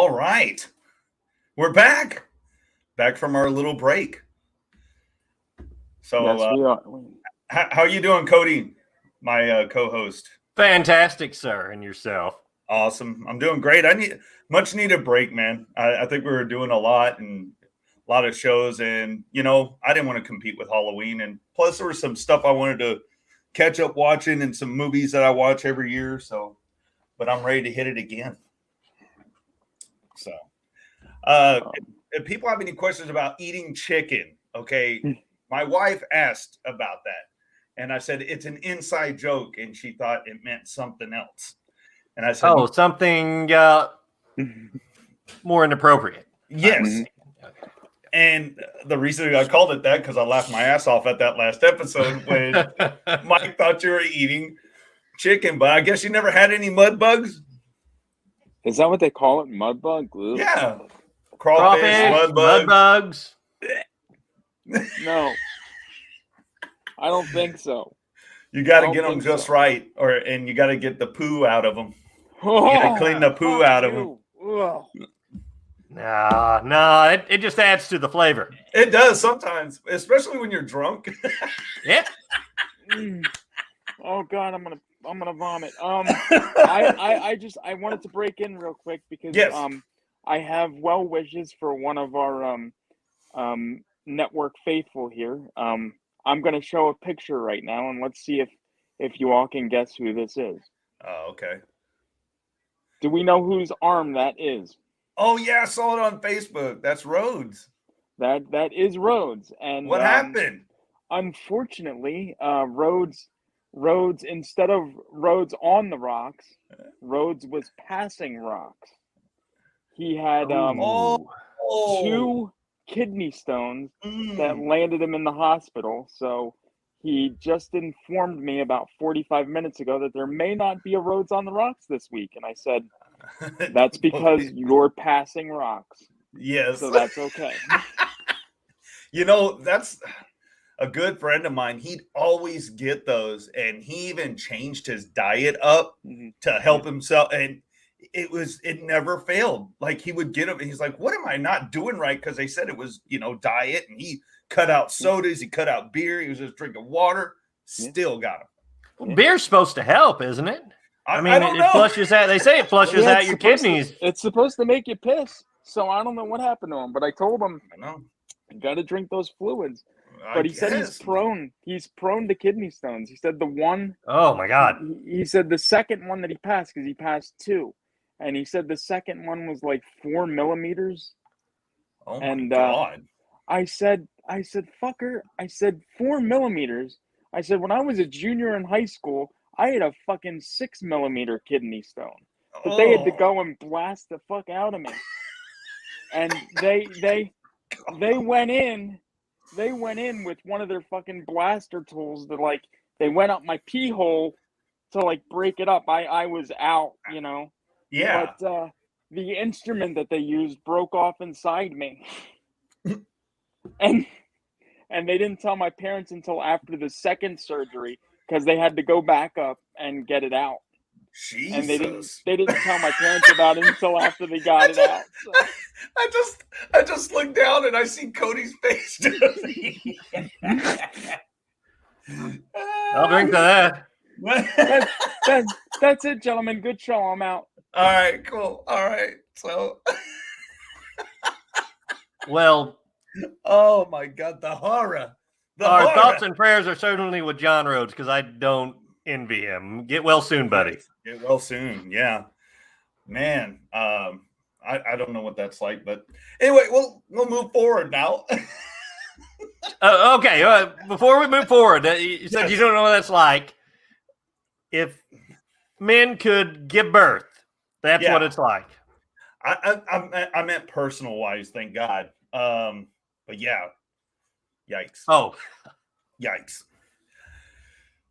All right. We're back. Back from our little break. So, Yes, uh, we are. how, how you doing, Cody? My uh, co-host. Fantastic, sir, and yourself. Awesome. I'm doing great. I need much needed break, man. I, I think we were doing a lot and a lot of shows, and you know, I didn't want to compete with Halloween, and plus there was some stuff I wanted to catch up watching and some movies that I watch every year. So, but I'm ready to hit it again. So, uh, if, if people have any questions about eating chicken, okay, my wife asked about that, and I said it's an inside joke, and she thought it meant something else. And I said, Oh, something uh, more inappropriate. Yes. And the reason I called it that because I laughed my ass off at that last episode when Mike thought you were eating chicken, but I guess you never had any mud bugs. Is that what they call it? Mud bug? Ugh. Yeah, crawfish, Crawfish, mud mud bugs. bugs. No. I don't think so. You got to get them just so. right, or and you got to get the poo out of them. You got to clean the poo out of them. Ugh. Nah, nah, it, it just adds to the flavor. It does sometimes, especially when you're drunk. Yeah. Mm. Oh god, I'm gonna I'm gonna vomit. Um, I, I I just I wanted to break in real quick because Yes. um I have well wishes for one of our um um network faithful here. Um, I'm gonna show a picture right now, and let's see if if you all can guess who this is. oh, okay. Do we know whose arm that is? Oh yeah, I saw it on Facebook. That's Rhodes. That that is Rhodes. And What um, happened? Unfortunately, uh, Rhodes Rhodes instead of Rhodes on the rocks, Rhodes was passing rocks. He had um, Oh, two kidney stones that Mm. landed him in the hospital. So he just informed me about 45 minutes ago that there may not be a Rhodes on the rocks this week. And I said, that's because you're passing rocks. yes. So that's okay. You know, that's a good friend of mine. He'd always get those, and he even changed his diet up Mhm. to help himself. And it was, it never failed. Like he would get them, and he's like, What am I not doing right? Because they said it was, you know, diet, and he cut out sodas, he cut out beer, he was just drinking water, still got him. Well, beer's supposed to help, isn't it? I, I mean, I it, don't it know. flushes out. They say it flushes Yeah, out your supposed to- kidneys. it's supposed to make you piss. So I don't know what happened to him, but I told him I know. you got to drink those fluids. I but he said he's prone. He's prone to kidney stones. He said the one. Oh my God. He, he said the second one that he passed because he passed two, and he said the second one was like four millimeters. Oh my and, uh, god. I said, I said, fucker. I said four millimeters. I said when I was a junior in high school, I had a fucking six millimeter kidney stone. But they had to Oh. go and blast the fuck out of me. And they they they went in they went in with one of their fucking blaster tools that like they went up my pee hole to like break it up. I I was out, you know. Yeah. But uh the instrument that they used broke off inside me. and and they didn't tell my parents until after the second surgery because they had to go back up and get it out. Jesus. And they didn't they didn't tell my parents about it until after they got it out. So, I just I just look down and I see Cody's face. I'll drink to that. that's, that's, that's it, gentlemen. Good show. I'm out. All right, cool. All right. So Well, oh my god, the horror. The our horror. thoughts and prayers are certainly with John Rhodes because I don't envy him. Get well soon, buddy. Get well soon. Yeah. Man, um, I, I don't know what that's like, but anyway, we'll we'll move forward now. Uh, okay, uh, before we move forward, uh, you said Yes. you don't know what that's like. If men could give birth, that's Yeah. what it's like. I, I I meant- I meant personal wise, thank God. Um, but yeah, yikes. Oh, yikes.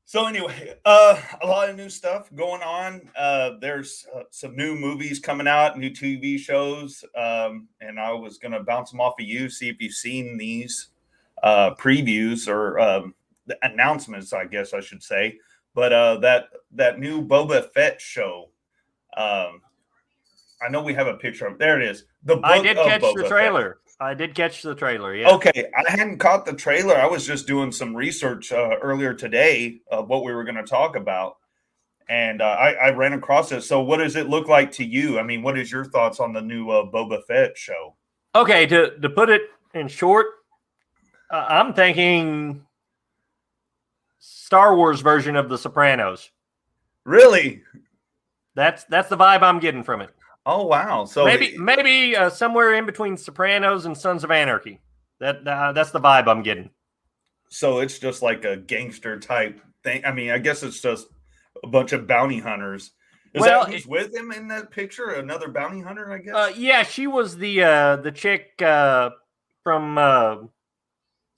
So anyway, uh, a lot of new stuff going on. Uh, there's uh, some new movies coming out, new TV shows, um, and I was gonna bounce them off of you, see if you've seen these uh, previews or um, the announcements, I guess I should say. But uh, that that new Boba Fett show, um, I know we have a picture of. There it is. The I did catch Boba the Fett. I did catch the trailer. Yeah. Okay, I hadn't caught the trailer. I was just doing some research uh, earlier today of what we were going to talk about, and uh, I, I ran across it. So, what does it look like to you? I mean, what is your thoughts on the new uh, Boba Fett show? Okay, to to put it in short, uh, I'm thinking Star Wars version of The Sopranos. Really? That's that's the vibe I'm getting from it. Oh wow! So maybe maybe uh, somewhere in between Sopranos and Sons of Anarchy. That uh, that's the vibe I'm getting. so it's just like a gangster type thing. I mean, I guess it's just a bunch of bounty hunters. Is Well, that who's with him in that picture? Another bounty hunter, I guess. Uh, yeah, she was the uh, the chick uh, from uh,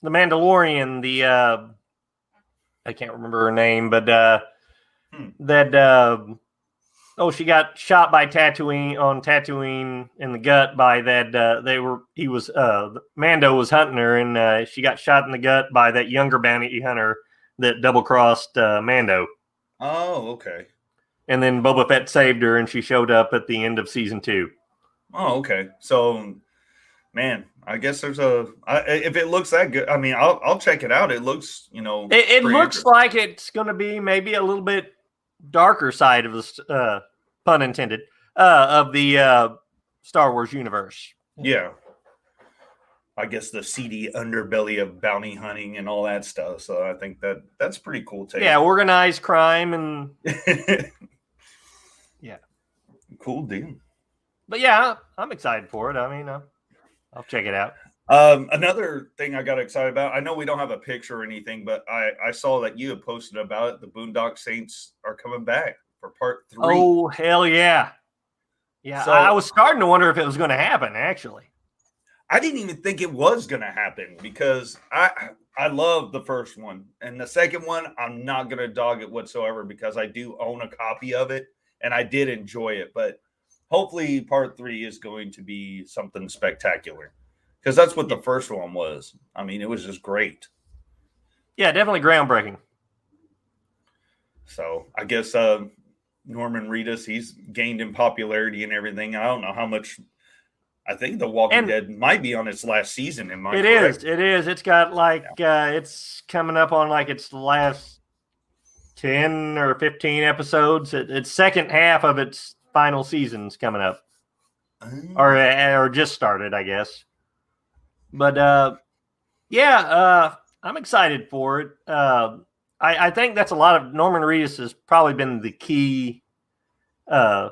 the Mandalorian. The uh, I can't remember her name, but uh, Hmm. that uh, oh, she got shot by Tatooine on Tatooine in the gut by that. Uh, they were he was uh, Mando was hunting her, and uh, she got shot in the gut by that younger bounty hunter that double crossed uh, Mando. oh, okay. And then Boba Fett saved her, and she showed up at the end of season two. Oh, okay. So, man, I guess there's a. I, if it looks that good, I mean, I'll I'll check it out. It looks, you know, It, it looks like it's going to be maybe a little bit darker side of the uh, pun intended uh, of the uh, Star Wars universe. yeah. I guess the seedy underbelly of bounty hunting and all that stuff. So I think that that's pretty cool take. Yeah, organized crime and yeah. cool deal. But yeah, I'm excited for it. I mean, uh, I'll check it out. Um, another thing I got excited about. I know we don't have a picture or anything, but I I saw that you had posted about it. The Boondock Saints are coming back for part three. Oh hell yeah, yeah! So- I, was starting to wonder if it was going to happen. Actually, I didn't even think it was going to happen because I I love the first one and the second one I'm not going to dog it whatsoever because I do own a copy of it and I did enjoy it but hopefully part 3 is going to be something spectacular because that's what the first one was. I mean it was just great. yeah, definitely groundbreaking. So I guess uh, Norman Reedus he's gained in popularity and everything. I don't know how much I think The Walking And- Dead might be on its last season. Am I It correct? is. It is. It's got like uh, it's coming up on like its last ten or fifteen episodes. It, its second half of its final season's coming up, or Mm. or just started, I guess. But uh, yeah, uh, I'm excited for it. Uh, I, I think that's a lot of Norman Reedus has probably been the key. Uh,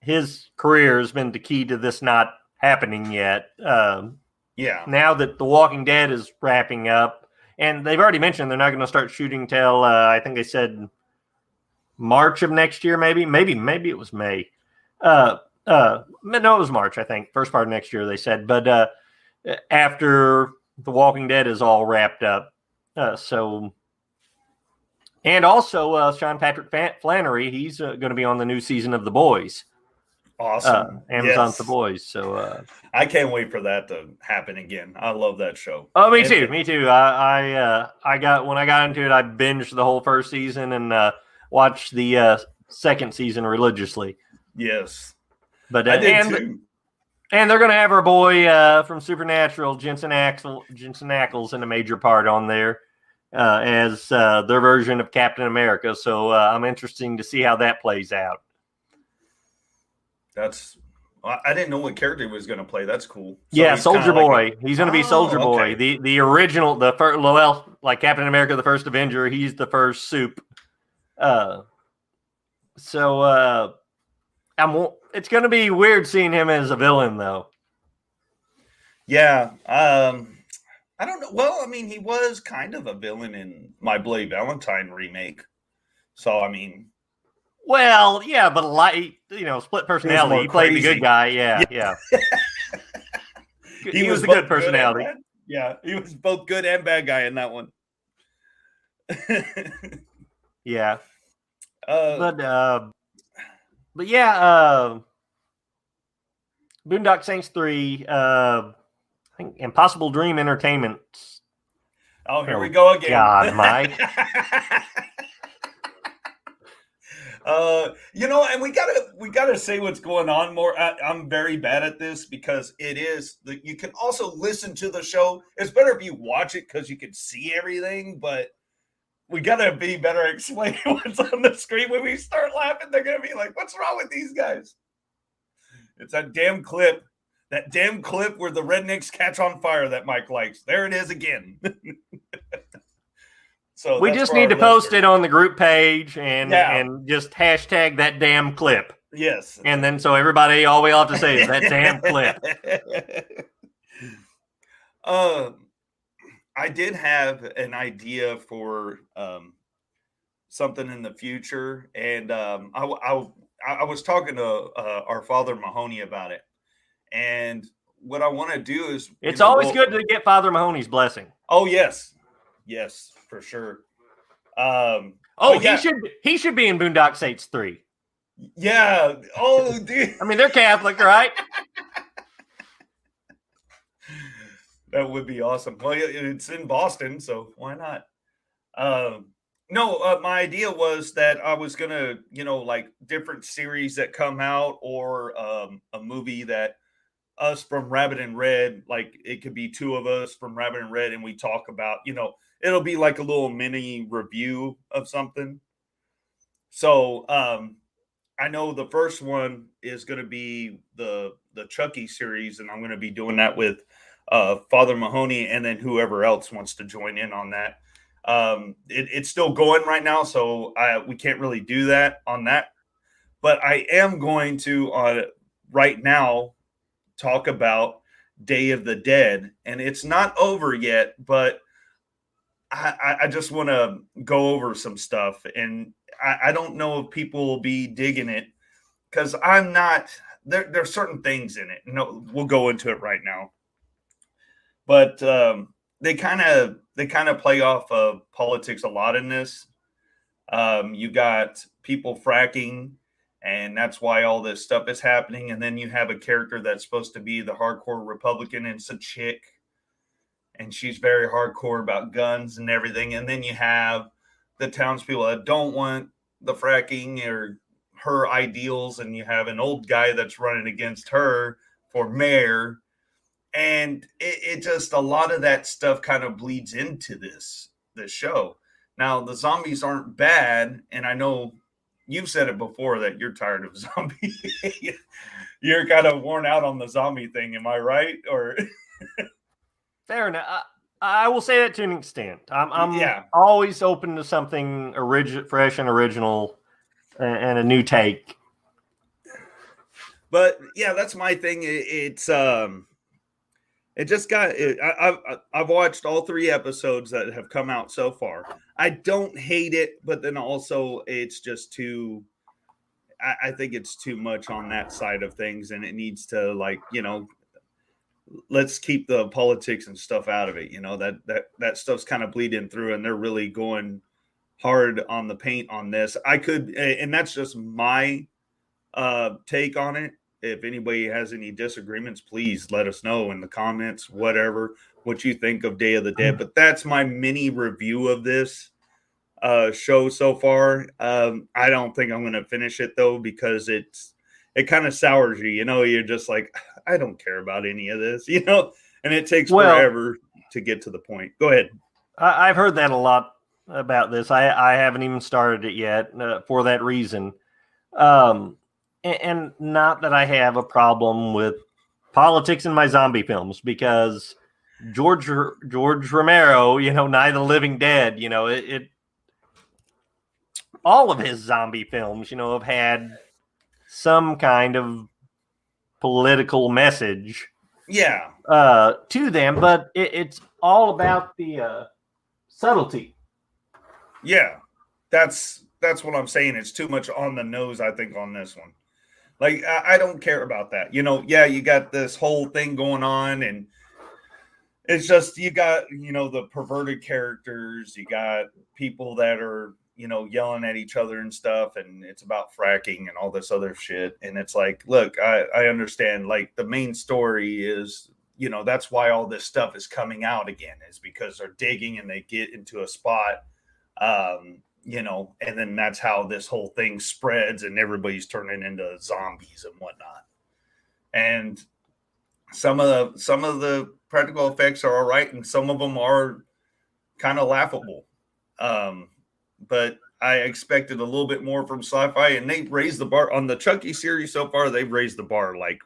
his career has been the key to this not happening yet. Um, Yeah. now that The Walking Dead is wrapping up, and they've already mentioned they're not going to start shooting till uh, I think they said March of next year, maybe, maybe, maybe it was May. Uh, uh, no, it was March, I think, first part of next year they said. But uh, after The Walking Dead is all wrapped up, uh, so. And also, uh, Sean Patrick Flanery, he's uh, going to be on the new season of The Boys, uh, Awesome. Amazon's Yes. The Boys. So, uh, I can't wait for that to happen again. I love that show. Oh, me And- too. Me too. I I uh, I got when I got into it, I binged the whole first season and uh, watched the uh, second season religiously. Yes. But uh, I did and too. And they're gonna have our boy uh, from Supernatural, Jensen Axel, Jensen Ackles, in a major part on there uh, as uh, their version of Captain America. So uh, I'm interesting to see how that plays out. That's I didn't know what character he was going to play. That's cool. So yeah, Soldier Boy. like he's going to be Oh, Soldier Boy. okay. The the original, the first, well, like Captain America, the first Avenger. He's the first Soup. Uh, so uh, I'm. It's going to be weird seeing him as a villain, though. Yeah. Um, I don't know. Well, I mean, he was kind of a villain in my Bloody Valentine remake. So I mean, Well, yeah, but a lot, you know, split personality. He played the good guy. Yeah, yeah. he, was, the good personality. bad. yeah, he was both good and bad guy in that one. yeah. uh, but uh, but yeah, uh, Boondock Saints three. Uh, I think Impossible Dream Entertainment. oh, here we oh, go again. God, Mike. uh, you know, and we gotta we gotta say what's going on more. I, I'm very bad at this because it is. the- You can also listen to the show. It's better if you watch it because you can see everything, but. We gotta be better at explaining what's on the screen. When we start laughing, they're gonna be like, "What's wrong with these guys?" It's that damn clip, that damn clip where the rednecks catch on fire that Mike likes. There it is again. so we just need to post it on the group page and Yeah. and just hashtag that damn clip. Yes. And then so everybody, all we all have to say is that damn clip. Um, I did have an idea for um, something in the future, and um, I, I I- was talking to uh, our father Mahoney about it. And what I want to do is it's know, always we'll- good to get Father Mahoney's blessing. Oh yes, yes, for sure. Um, Oh, but yeah, he should he should be in Boondock Saints three. Yeah. Oh, dude. I mean, they're Catholic, right? That would be awesome. Well, it's in Boston, so why not? Um, no, uh, my idea was that I was gonna, you know, like different series that come out, or um, a movie that us from Rabbit In Red, like it could be two of us from Rabbit In Red, and we talk about, you know, it'll be like a little mini review of something. So, um, I know the first one is to be the the Chucky series, and I'm to be doing that with uh, Father Mahoney, and then whoever else wants to join in on that. Um, it, it's still going right now, so I, we can't really do that on that. But I am going to uh, right now talk about Day of the Dead, and it's not over yet, but I, I- just want to go over some stuff, and I, I don't know if people will be digging it because I'm not. There, there's certain things in it. No, we'll go into it right now, but um, they kind of they kind of play off of politics a lot in this. Um, you got people fracking, and that's why all this stuff is happening. And then you have a character that's supposed to be the hardcore Republican, and it's a chick, and she's very hardcore about guns and everything. And then you have the townspeople that don't want the fracking or her ideals, and you have an old guy that's running against her for mayor. And it, it just a lot of that stuff kind of bleeds into this the show. Now the zombies aren't bad, and I know you've said it before that you're tired of zombies. you're kind of worn out on the zombie thing. Am I right? Or Fair enough. I, I will say that to an extent. I'm, I'm Yeah. always open to something origi- fresh and original a- and a new take. but yeah that's my thing It- it's um it just got it, I, I've I've watched all three episodes that have come out so far. I don't hate it, but then also it's just too. I, I think it's too much on that side of things, and it needs to like you know, let's keep the politics and stuff out of it. You know that that that stuff's kind of bleeding through, and they're really going hard on the paint on this. I could, and that's just my uh take on it if anybody has any disagreements please let us know in the comments whatever what you think of day of the dead. But that's my mini review of this uh show so far. Um i don't think i'm gonna finish it though because it's it kind of sours you you know? You're just like i don't care about any of this you know? And it takes Well- forever to get to the point. Go ahead. I, I've heard that a lot about this. I, I haven't even started it yet uh, for that reason. Um, and, and not that I have a problem with politics in my zombie films because George George Romero, you know, Night of the Living Dead, you know, it, it all of his zombie films, you know, have had some kind of political message yeah uh, to them, but it, it's all about the uh, subtlety. Yeah, that's that's what I'm saying. It's too much on the nose, I think, on this one. Like I, I don't care about that. You know, yeah, you got this whole thing going on, and it's just you got you know the perverted characters. You got people that are you know yelling at each other and stuff, and it's about fracking and all this other shit. And it's like, look, I I understand. Like the main story is. You know that's why all this stuff is coming out again is because they're digging and they get into a spot um you know and then that's how this whole thing spreads and everybody's turning into zombies and whatnot. And some of the some of the practical effects are all right and some of them are kind of laughable. Um but i expected a little bit more from Syfy and they raised the bar on the chucky series so far they've raised the bar like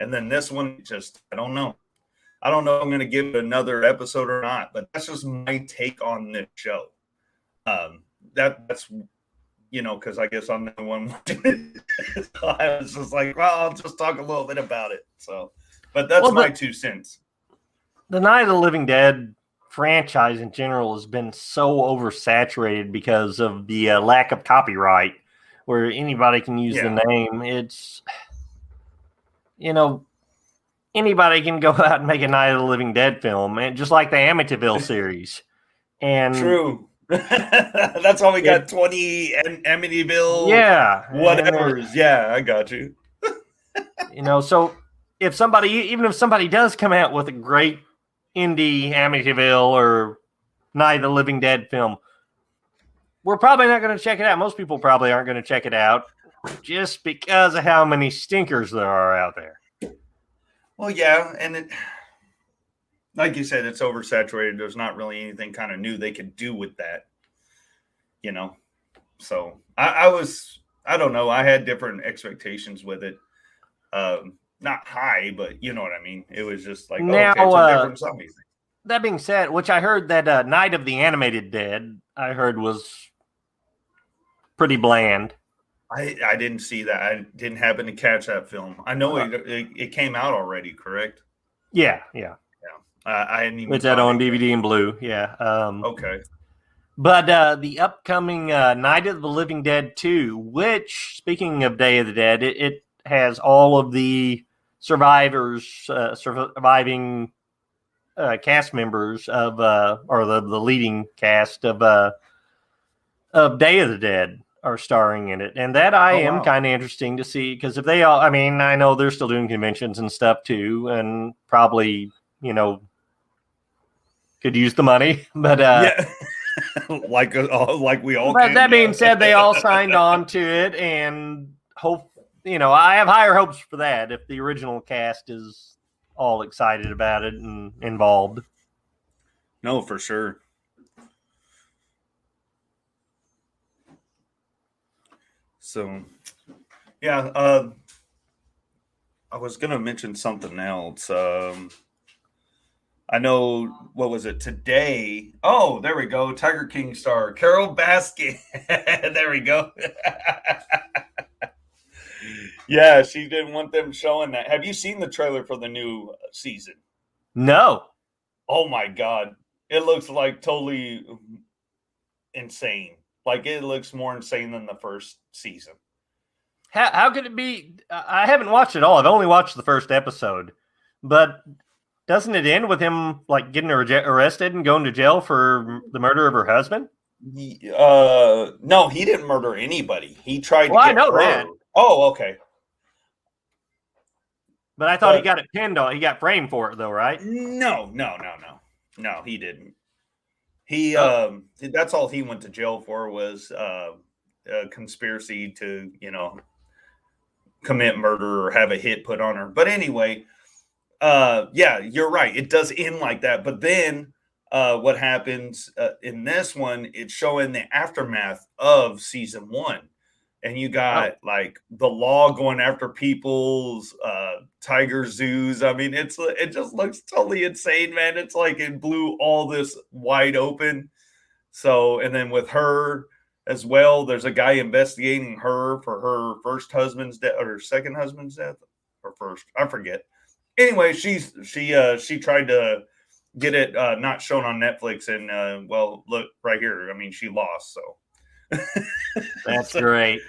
and then this one just i don't know. I don't know i'm going to give it another episode or not but that's just my take on this show um that that's you know because i guess i'm the one watching it so i was just like well i'll just talk a little bit about it so but that's Well, my the- two cents The Night of the Living Dead franchise in general has been so oversaturated because of the uh, lack of copyright, where anybody can use Yeah. the name. It's you know anybody can go out and make a Night of the Living Dead film, and just like the Amityville series. And true that's why we got 20 and amityville yeah, and whatever's. Yeah i got you. You know so if somebody even if somebody does come out with a great indie amityville or night of the living dead film we're probably not going to check it out. Most people probably aren't going to check it out just because of how many stinkers there are out there. Well, yeah, and it, like you said, it's oversaturated. There's not really anything kind of new they could do with that, you know. So I, I was, I don't know, I had different expectations with it. Um, not high, but you know what I mean. It was just like, Now, oh, okay, uh, different zombie thing. that being said which i heard that uh, night of the animated dead i heard was pretty bland I, I didn't see that. I didn't happen to catch that film. I know Uh, it, it, it came out already, correct? yeah yeah Uh, I hadn't even. it's that saw on dvd and blue yeah um Okay. But uh, the upcoming uh, Night of the Living Dead 2, which, speaking of Day of the Dead, it, it has all of the survivors, uh, surviving uh, cast members of, uh, or the, the leading cast of, uh, of Day of the Dead are starring in it. And that I Oh, am wow. kind of interesting to see because if they all, I mean, I know they're still doing conventions and stuff too, and probably, you know, could use the money, but uh, yeah. like uh, like we all. but can, that being yeah. said, they all signed on to it, and hope you know I have higher hopes for that if the original cast is all excited about it and involved. No, for sure. So, yeah, uh, I was gonna mention something else. Um, I know what was it today? Oh, there we go. Tiger King star Carole Baskin. there we go. yeah, she didn't want them showing that. Have you seen the trailer for the new uh, season? No. Oh my god. It looks like totally mm, insane. Like it looks more insane than the first season. How, how could it be? I haven't watched it all. I've only watched the first episode. But doesn't it end with him like getting arrested and going to jail for the murder of her husband? Uh, no, he didn't murder anybody. He tried. Well, I know her. that. Oh, okay. But I thought but, he got it pinned on. He got framed for it, though, right? No, no, no, no, no. He didn't. He oh. um, that's all he went to jail for was uh, a conspiracy to you know commit murder or have a hit put on her. But anyway, uh, yeah, you're right. It does end like that. But then uh, what happens uh, in this one? It's showing the aftermath of season one and you got oh. like the law going after people's uh tiger zoos i mean it's it just looks totally insane man it's like it blew all this wide open so and then with her as well there's a guy investigating her for her first husband's death or her second husband's death or first i forget anyway she's she uh she tried to get it uh not shown on netflix and uh well look right here i mean she lost so that's so, great.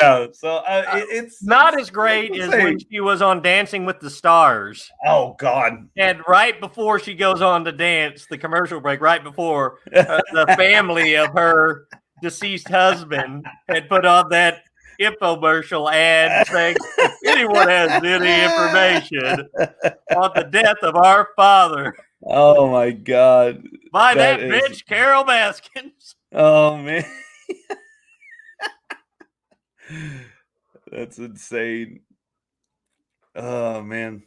Yeah, so uh, it, it's not as great as when she was on Dancing with the Stars. Oh God! And right before she goes on to dance, the commercial break, right before uh, the family of her deceased husband had put on that infomercial ad saying, "If anyone has any information on the death of our father." Oh my God! By that, that is... bitch, Carole Baskins. Oh man. That's insane. Oh man.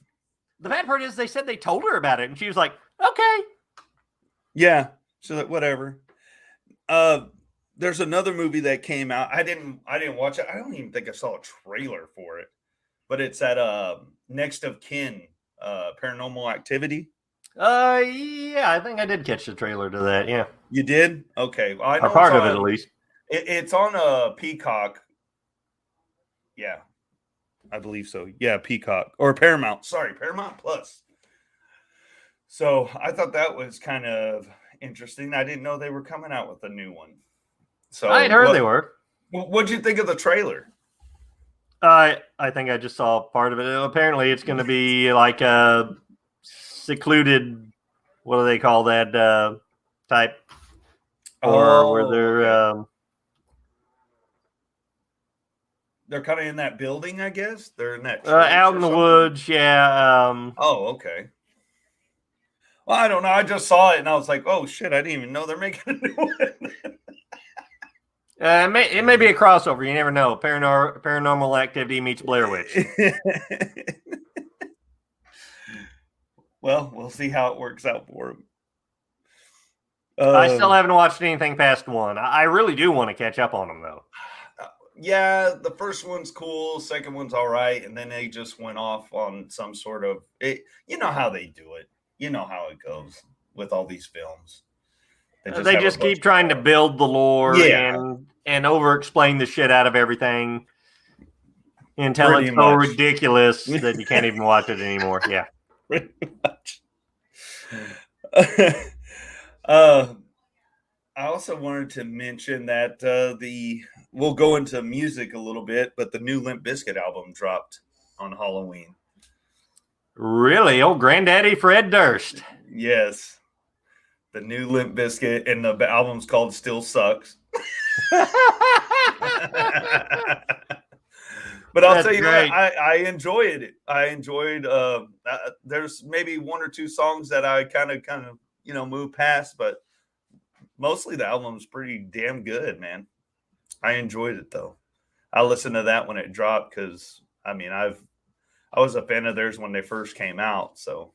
The bad part is they said they told her about it and she was like, okay. Yeah. So like, whatever. Uh there's another movie that came out. I didn't I didn't watch it. I don't even think I saw a trailer for it. But it's at uh next of kin, uh paranormal activity. Uh yeah, I think I did catch the trailer to that. Yeah. You did? Okay. Well, I know part of it at least. It, it's on a uh, Peacock yeah, I believe so. Yeah, Peacock or Paramount. Sorry, Paramount Plus. So I thought that was kind of interesting. I didn't know they were coming out with a new one. So I had heard what, they were. What'd you think of the trailer? I I think I just saw part of it. Apparently, it's going to be like a secluded. What do they call that uh, type? Or oh, where they're um, they're kind of in that building, I guess. They're in that uh, out in the woods. Yeah. Um, oh, okay. Well, I don't know. I just saw it and I was like, "Oh shit!" I didn't even know they're making a new one. Uh, it, may, it may be a crossover. You never know. Paranor- paranormal activity meets Blair Witch. well, we'll see how it works out for him. I still haven't watched anything past one. I really do want to catch up on them, though yeah, the first one's cool, second one's all right, and then they just went off on some sort of it. You know how they do it. You know how it goes with all these films. They just, they just keep trying to build the lore yeah. and and over explain the shit out of everything until Pretty it's much. so ridiculous that you can't even watch it anymore. Yeah. Pretty much. uh I also wanted to mention that uh, the we'll go into music a little bit, but the new Limp Bizkit album dropped on Halloween. Really? old Granddaddy Fred Durst. Yes. The new Limp Bizkit, and the album's called Still Sucks. but I'll That's tell you great. what, I, I enjoyed it. I enjoyed. Uh, uh, there's maybe one or two songs that I kind of, kind of, you know, move past, but mostly the album's pretty damn good, man. I enjoyed it though. I listened to that when it dropped because I mean I've I was a fan of theirs when they first came out. So,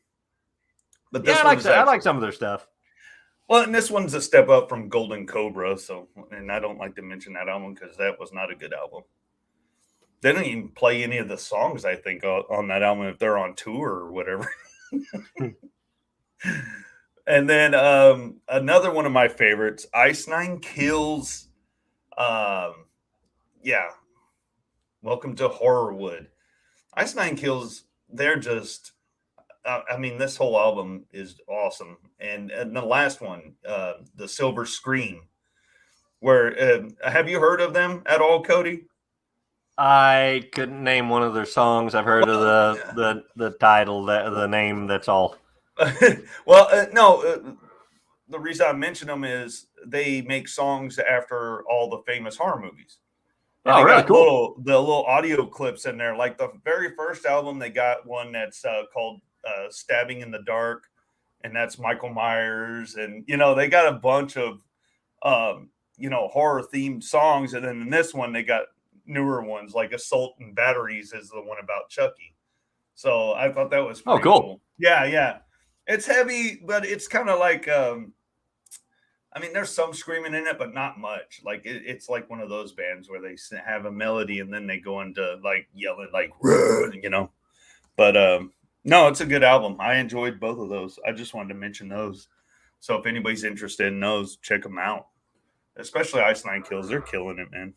but this yeah, I like actually, I like some of their stuff. Well, and this one's a step up from Golden Cobra. So, and I don't like to mention that album because that was not a good album. They didn't even play any of the songs I think on that album if they're on tour or whatever. and then um, another one of my favorites, Ice Nine Kills. Um, yeah, welcome to Horrorwood. Ice Nine Kills. They're just. Uh, I mean, this whole album is awesome, and and the last one, uh, the Silver Scream. Where uh, have you heard of them at all, Cody? I couldn't name one of their songs. I've heard of the the the title, the, the name. That's all. well, uh, no. Uh, the reason I mention them is they make songs after all the famous horror movies. And Oh, really cool. Little, the little audio clips in there, like the very first album, they got one that's uh, called uh, "Stabbing in the Dark," and that's Michael Myers, and you know they got a bunch of um, you know horror themed songs, and then in this one they got newer ones like "Assault and Batteries" is the one about Chucky. So I thought that was Oh, pretty cool. Yeah, yeah, it's heavy, but it's kind of like. um I mean, there's some screaming in it, but not much. Like it, it's like one of those bands where they have a melody and then they go into like yelling, like you know. But um, no, it's a good album. I enjoyed both of those. I just wanted to mention those. So if anybody's interested in those, check them out. Especially Ice Nine Kills, they're killing it, man.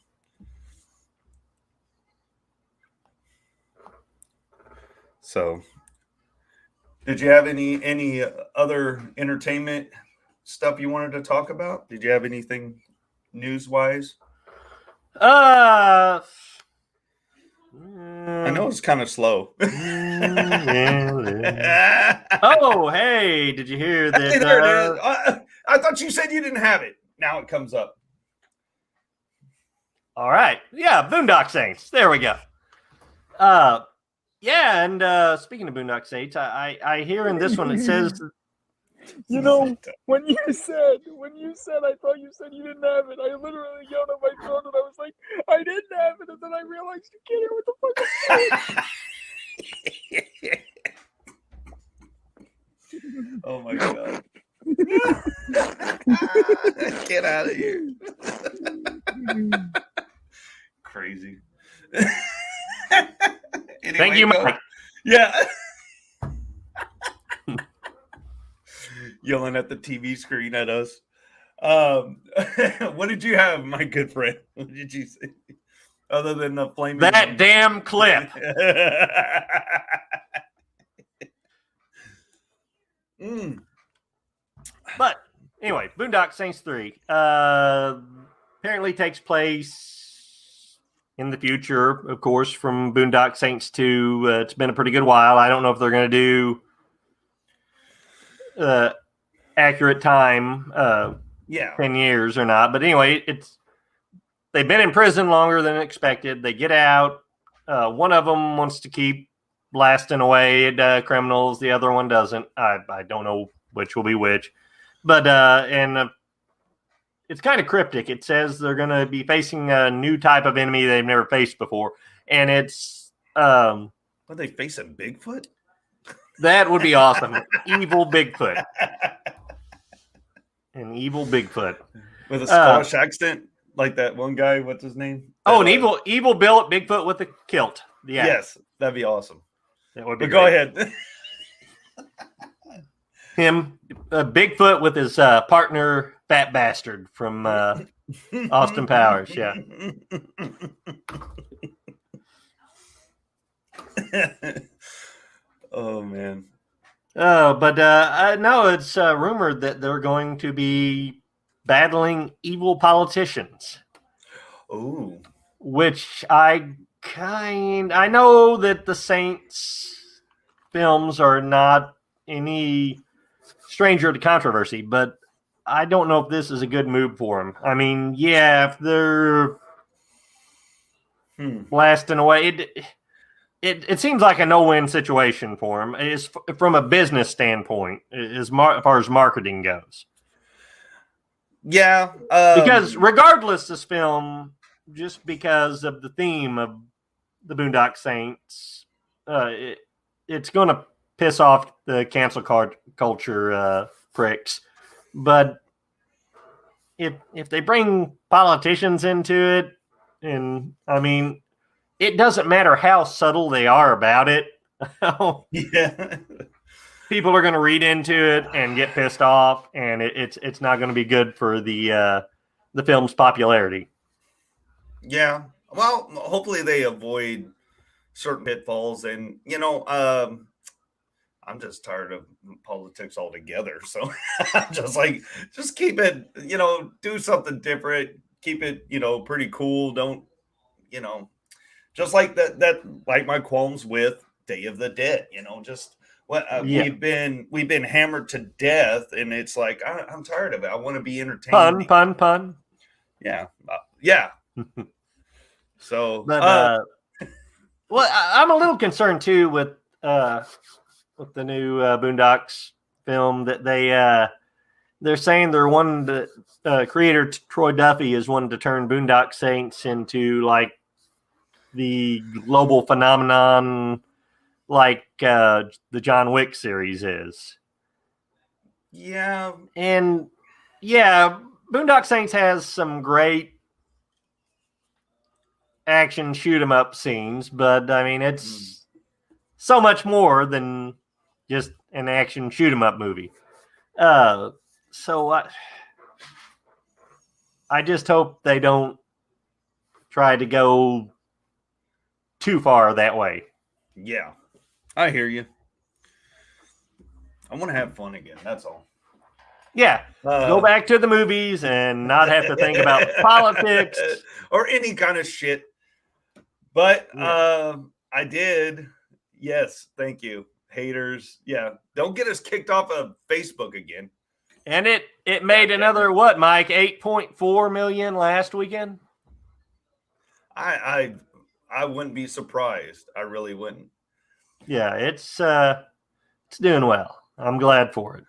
So, did you have any any other entertainment stuff you wanted to talk about? Did you have anything news wise? Uh, I know it's kind of slow. oh, hey, did you hear that? Hey, there uh, is. I, I thought you said you didn't have it. Now it comes up. All right. Yeah, Boondock Saints. There we go. Uh yeah, and uh speaking of Boondock Saints, I I, I hear in this one it says You know, when you said when you said I thought you said you didn't have it, I literally yelled at my phone and I was like, I didn't have it, and then I realized you can't hear what the fuck I'm saying. Oh my god. Get out of here. Crazy. Thank you, go- Mike. Yeah. Yelling at the TV screen at us. Um, what did you have, my good friend? What did you say? Other than the flaming that damn clip. Mm. But anyway, Boondock Saints 3 uh, apparently takes place in the future, of course, from Boondock Saints 2. Uh, it's been a pretty good while. I don't know if they're going to do uh, accurate time, uh, Yeah. 10 years or not. But anyway, it's they've been in prison longer than expected. They get out. Uh, one of them wants to keep blasting away at uh, criminals. The other one doesn't. I, I don't know which will be which. But uh, and uh, it's kind of cryptic. It says they're going to be facing a new type of enemy they've never faced before, and it's um, What they facing Bigfoot? that would be awesome. evil Bigfoot, an evil Bigfoot. With a Uh, Scottish accent, like that one guy. What's his name? Oh, an Uh, evil evil Bill Bigfoot with a kilt. Yeah, Yes, that'd be awesome. that would be But go ahead. Him, uh, Bigfoot with his uh, partner, Fat Bastard from uh, Austin Powers. Yeah. oh man. Oh, but uh, uh, no, it's uh, rumored that they're going to be battling evil politicians, Oh. which I kind I know that the Saints films are not any stranger to controversy, but I don't know if this is a good move for them. I mean, yeah, if they're Hmm. blasting away, it it, it seems like a no-win situation for him. Is from a business standpoint, as, mar- as far as marketing goes. Yeah. Um, because regardless, this film, just because of the theme of the Boondock Saints, uh, it, it's going to piss off the cancel card culture uh, pricks. But if if they bring politicians into it, and I mean, it doesn't matter how subtle they are about it. yeah. people are going to read into it and get pissed off, and it, it's it's not going to be good for the uh, the film's popularity. Yeah. Well, hopefully they avoid certain pitfalls, and you know, um, I'm just tired of politics altogether. So I'm just like, just keep it, you know, do something different. Keep it, you know, pretty cool. Don't, you know, just like that. That like my qualms with Day of the Dead. You know, just what uh, Yeah. we've been we've been hammered to death, and it's like I, I'm tired of it. I want to be entertained. Pun, pun, pun. Yeah, uh, yeah. so, But uh, uh, well, I, I'm a little concerned too with uh, with the new uh, Boondocks film that they uh, they're saying they're to uh, creator Troy Duffy is wanting to turn Boondock Saints into like the global phenomenon, like uh, the John Wick series is. yeah, And yeah, Boondock Saints has some great action shoot 'em up scenes, but I mean it's so much more than just an action shoot 'em up movie. Uh, so I, I just hope they don't try to go too far that way. yeah. I hear you. I want to have fun again. That's all. Yeah, Uh, go back to the movies and not have to think about politics. or any kind of shit. But Yeah. um, I did. Yes, thank you, haters. Yeah, don't get us kicked off of Facebook again. And it it made another what, Mike? Eight point four million last weekend. I I wouldn't be surprised. I really wouldn't. Yeah, it's uh it's doing well. I'm glad for it.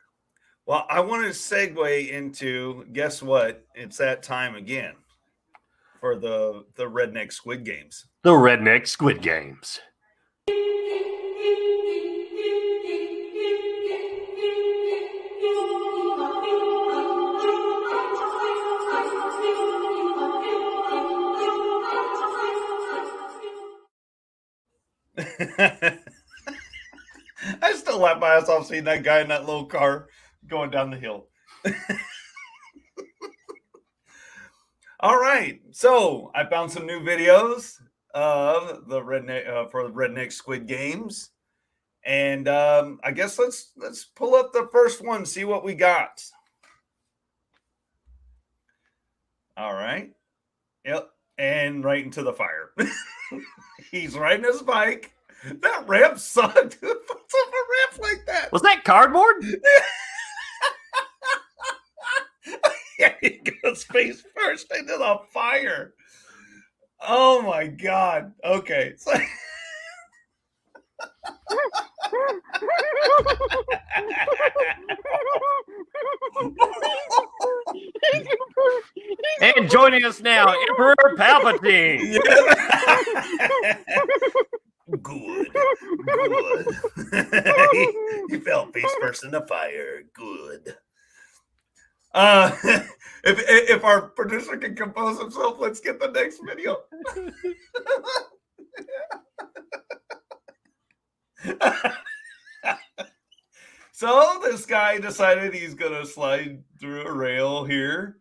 Well, I want to segue into guess what? It's that time again for the the redneck squid games. The Redneck Squid Games. I still laugh my ass off seeing that guy in that little car going down the hill. All right, so I found some new videos of the redneck uh, for the redneck squid games, and um, I guess let's let's pull up the first one, see what we got. All right, yep, and right into the fire. He's riding his bike. That ramp sucked. Who puts up a ramp like that? Was that cardboard? yeah, he goes face first into the fire. Oh my god. Okay. So And joining us now, Emperor Palpatine. Good. Good. he, he fell face first in the fire. Good. Uh, if if our producer can compose himself, let's get the next video. so this guy decided he's gonna slide through a rail here,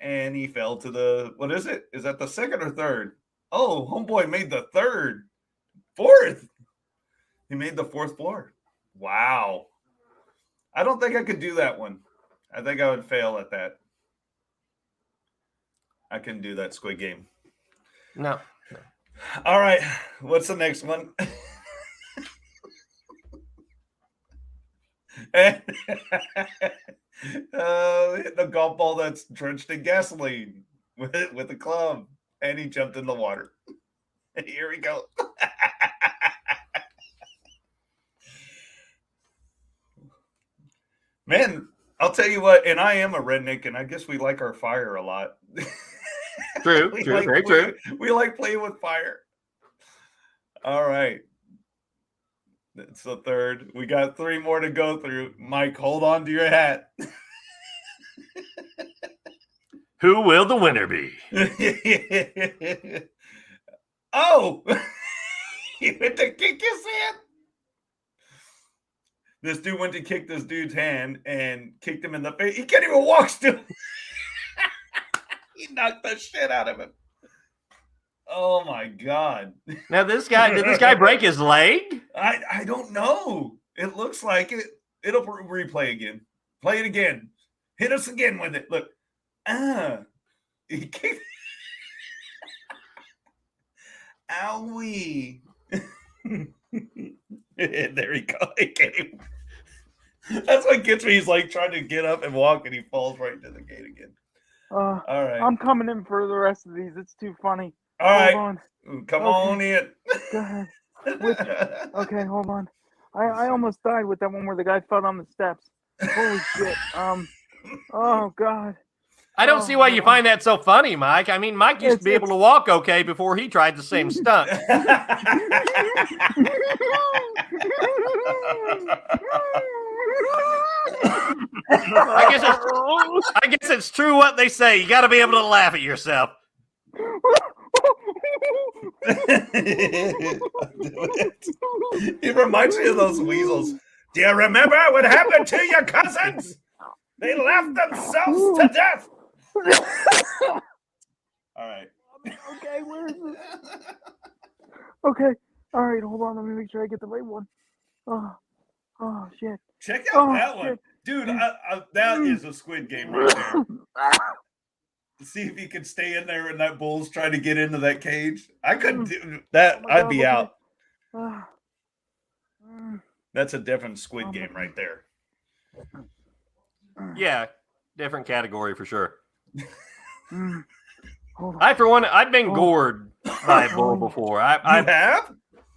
and he fell to the what is it? Is that the second or third? Oh, homeboy made the third, fourth. He made the fourth floor. Wow. I don't think I could do that one. I think I would fail at that. I can do that squid game. No. All right. What's the next one? and, uh, hit the golf ball that's drenched in gasoline with with a club, and he jumped in the water. Here we go. Man, I'll tell you what, and I am a redneck, and I guess we like our fire a lot. True, true, like- very true. We, we like playing with fire. All right. That's the third. We got three more to go through. Mike, hold on to your hat. Who will the winner be? oh, you went to kick his hand. This dude went to kick this dude's hand and kicked him in the face. He can't even walk still. he knocked the shit out of him. Oh my god. Now this guy did this guy break his leg? I I don't know. It looks like it. It'll re- replay again. Play it again. Hit us again with it. Look. Ah. He kicked. Owie. there he go. He came. That's what gets me. He's like trying to get up and walk, and he falls right into the gate again. Uh, All right. I'm coming in for the rest of these. It's too funny. All right. Hold on. Come Okay. on in. Go ahead. Which, okay, hold on. I, I almost died with that one where the guy fell on the steps. Holy shit. Um. Oh God. I don't see why you oh, find that so funny, Mike. I mean, Mike used to It's- be able to walk okay before he tried the same stunt. I guess it's, I guess it's true what they say. You got to be able to laugh at yourself. it reminds me of those weasels. Do you remember what happened to your cousins? They laughed themselves to death. All right. okay, where is this? Okay. All right, hold on. Let me make sure I get the right one. Oh, oh shit. Check out Oh, that one. shit. Dude, I, I, that is a squid game right there. See if you could stay in there and that bull's trying to get into that cage. I couldn't do that. Oh I'd God, be look at out. Ah. Mm, That's a different squid Oh game right there. Yeah, different category for sure. Mm. Hold. I, for one, I've been Oh. gored by a bull before. I, You I have?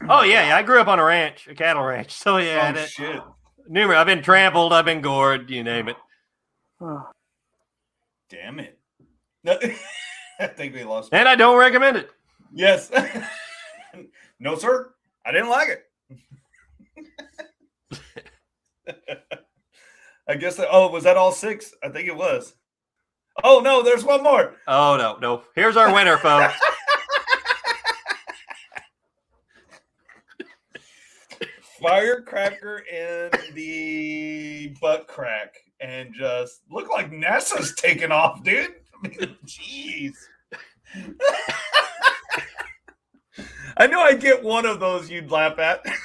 oh yeah, yeah, I grew up on a ranch, a cattle ranch. So yeah, oh, that- shit. numerous. I've been trampled, I've been gored, you name it. Oh, Damn it. No, I think we lost. And I don't recommend it. Yes. no, sir. I didn't like it. I guess that, oh, was that all six? I think it was. Oh no, there's one more. Oh no, no. Here's our winner, folks. Firecracker and the butt crack, and just look like NASA's taking off, dude. I mean, jeez. I knew I'd get one of those you'd laugh at.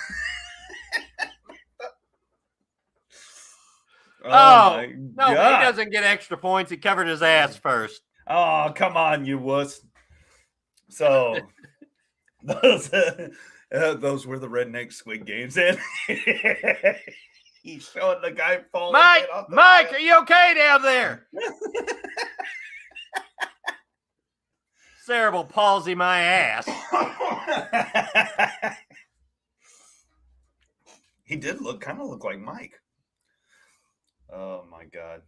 Oh, my No, God. he doesn't get extra points. He covered his ass first. Oh, come on, you wuss. So those uh, those were the redneck squid games, and he's showing the guy falling. Mike, Mike, bed. are you okay down there? Cerebral palsy my ass. he did look kind of look like Mike. Oh my god.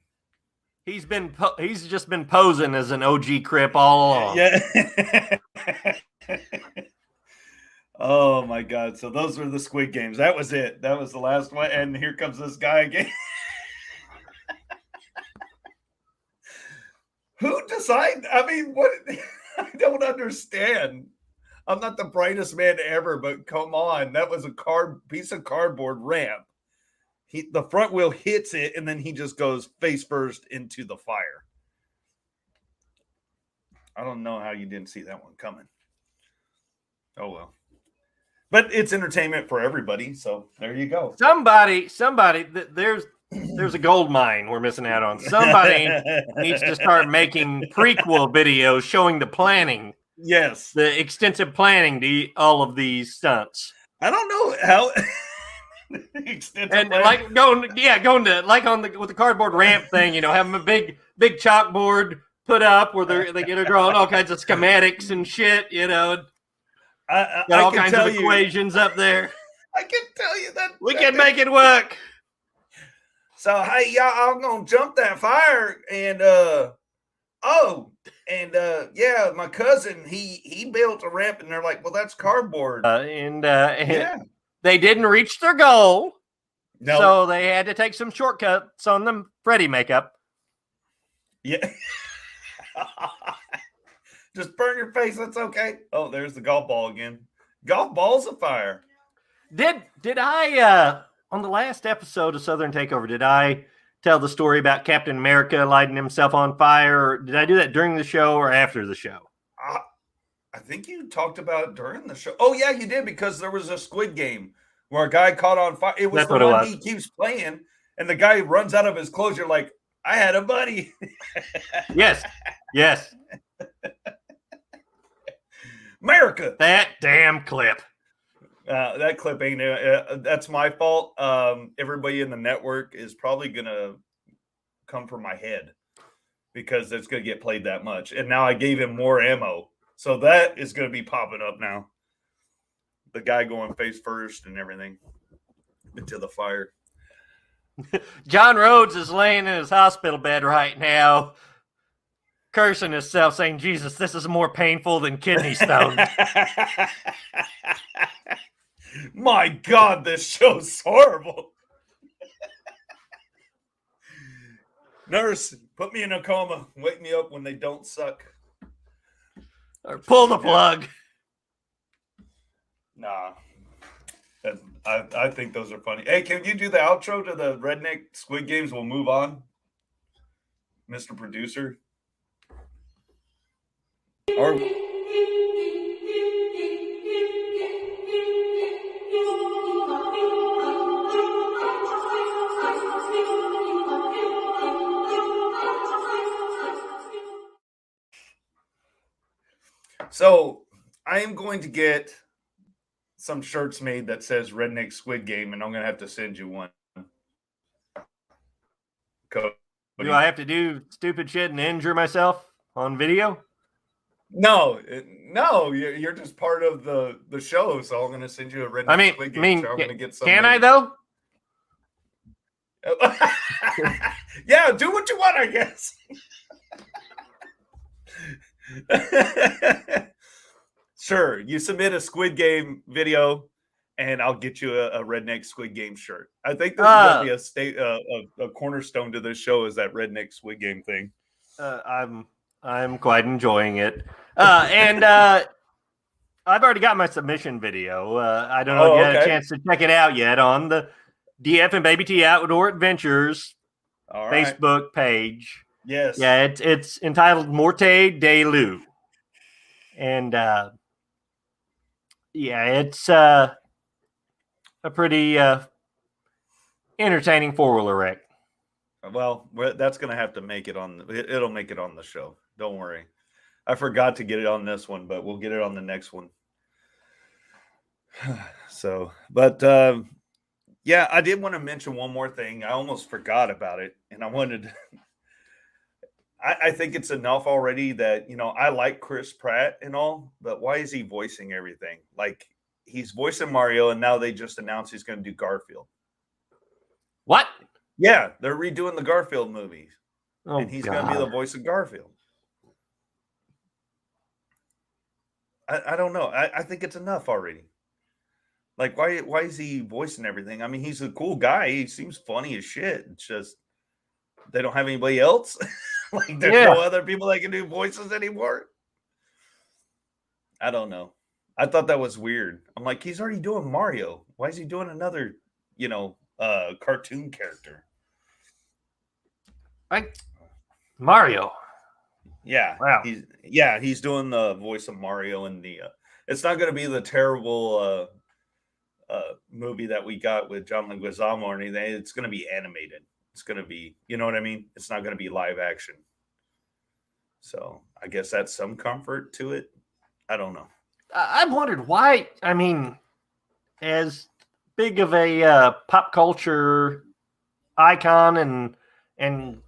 He's been po- he's just been posing as an OG Crip all along. Yeah. oh my god. So those were the squid games. That was it. That was the last one. And here comes this guy again. Who decided? I mean, what I don't understand. I'm not the brightest man ever, but come on. That was a card piece of cardboard ramp. He the front wheel hits it and then he just goes face first into the fire. I don't know how you didn't see that one coming. Oh well. But it's entertainment for everybody, so there you go. Somebody, somebody, th- there's there's a gold mine we're missing out on. Somebody needs to start making prequel videos showing the planning, Yes. the extensive planning to all of these stunts. I don't know how extensive and plan- like going, yeah, going to like on the with the cardboard ramp thing, you know, having a big big chalkboard put up where they're they get a drawing all kinds of schematics and shit, you know, I, I, got all kinds of you, equations up there. I can tell you that We that- can make it work. So hey y'all, I'm gonna jump that fire and uh oh and uh yeah, my cousin he he built a ramp and they're like, well that's cardboard. Uh, and uh, and yeah. They didn't reach their goal, No. so they had to take some shortcuts on the Freddy makeup. Yeah. Just burn your face. That's okay. Oh, there's the golf ball again. Golf ball's of fire. Did did I uh on the last episode of Southern Takeover, did I tell the story about Captain America lighting himself on fire? Or did I do that during the show or after the show? I, think you talked about during the show. Oh yeah, you did because there was a Squid Game where a guy caught on fire. It was That's the one was. he keeps playing, and the guy runs out of his clothes. You're like, I had a buddy. Yes, yes, America. that damn clip. Uh, that clip ain't. Uh, uh, that's my fault. Um, everybody in the network is probably gonna come from my head because it's gonna get played that much. And now I gave him more ammo, so that is gonna be popping up now. The guy going face first and everything into the fire. John Rhodes is laying in his hospital bed right now, cursing himself, saying, Jesus, this is more painful than kidney stones. My God, this show's horrible. Nurse, put me in a coma. Wake me up when they don't suck. Or pull the plug. Nah. That- I, I think those are funny. Hey, can you do the outro to the Redneck Squid Games? We'll move on. Mr. Producer. Or so I am going to get some shirts made that says Redneck Squid Game, and I'm gonna have to send you one. Cody. Do I have to do stupid shit and injure myself on video? No, no, you're, just part of the the show, so I'm gonna send you a Redneck I mean, Squid I mean, so I'm gonna get some can I though? yeah, do what you want, I guess. sure, you submit a Squid Game video, and I'll get you a, a Redneck Squid Game shirt. I think this is Ah. gonna be a state, uh, a, a cornerstone to this show is that Redneck Squid Game thing. Uh, I'm I'm quite enjoying it, uh, and uh, I've already got my submission video. Uh, I don't know Oh, if you had a chance to check it out yet on the DF and Baby T Outdoor Adventures right. Facebook page. Yes. Yeah, it's it's entitled Morte de Lou. And uh yeah, it's uh a pretty uh entertaining four-wheeler wreck. Well, that's going to have to make it on. It, it'll make it on the show. Don't worry. I forgot to get it on this one, but we'll get it on the next one. so, but um, yeah, I did want to mention one more thing. I almost forgot about it, and I wanted. I, I think it's enough already that you know I like Chris Pratt and all, but why is he voicing everything? Like he's voicing Mario, and now they just announced he's going to do Garfield. What? Yeah, they're redoing the Garfield movies, Oh, and he's going to be the voice of Garfield. I, I don't know. I, I think it's enough already. Like, why why is he voicing everything? I mean, he's a cool guy. He seems funny as shit. It's just they don't have anybody else. like, there's no other people that can do voices anymore. I don't know. I thought that was weird. I'm like, he's already doing Mario. Why is he doing another, you know, uh cartoon character? Like Mario. Yeah. Wow. He's yeah, he's doing the voice of Mario in the uh, it's not gonna be the terrible uh uh movie that we got with John Leguizamo or anything. It's gonna be animated. It's gonna be you know what I mean? It's not gonna be live action. So I guess that's some comfort to it. I don't know. I- I've wondered why. I mean, as big of a uh, pop culture icon and and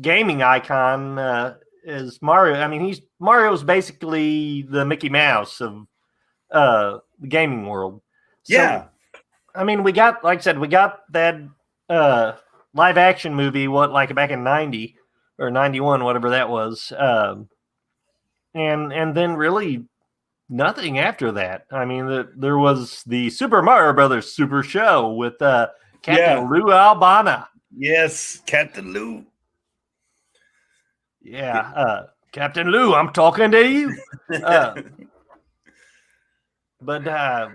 gaming icon uh, as Mario, I mean, he's Mario's basically the Mickey Mouse of uh, the gaming world. So, Yeah. I mean, we got, like I said, we got that uh, live action movie, what, like back in 90 or 91, whatever that was. Um, and, and then really nothing after that. I mean, the, there was the Super Mario Brothers Super Show with uh, Captain Yeah. Lou Albano. Yes, Captain Lou. Yeah. Uh, Captain Lou, I'm talking to you. Uh, but uh,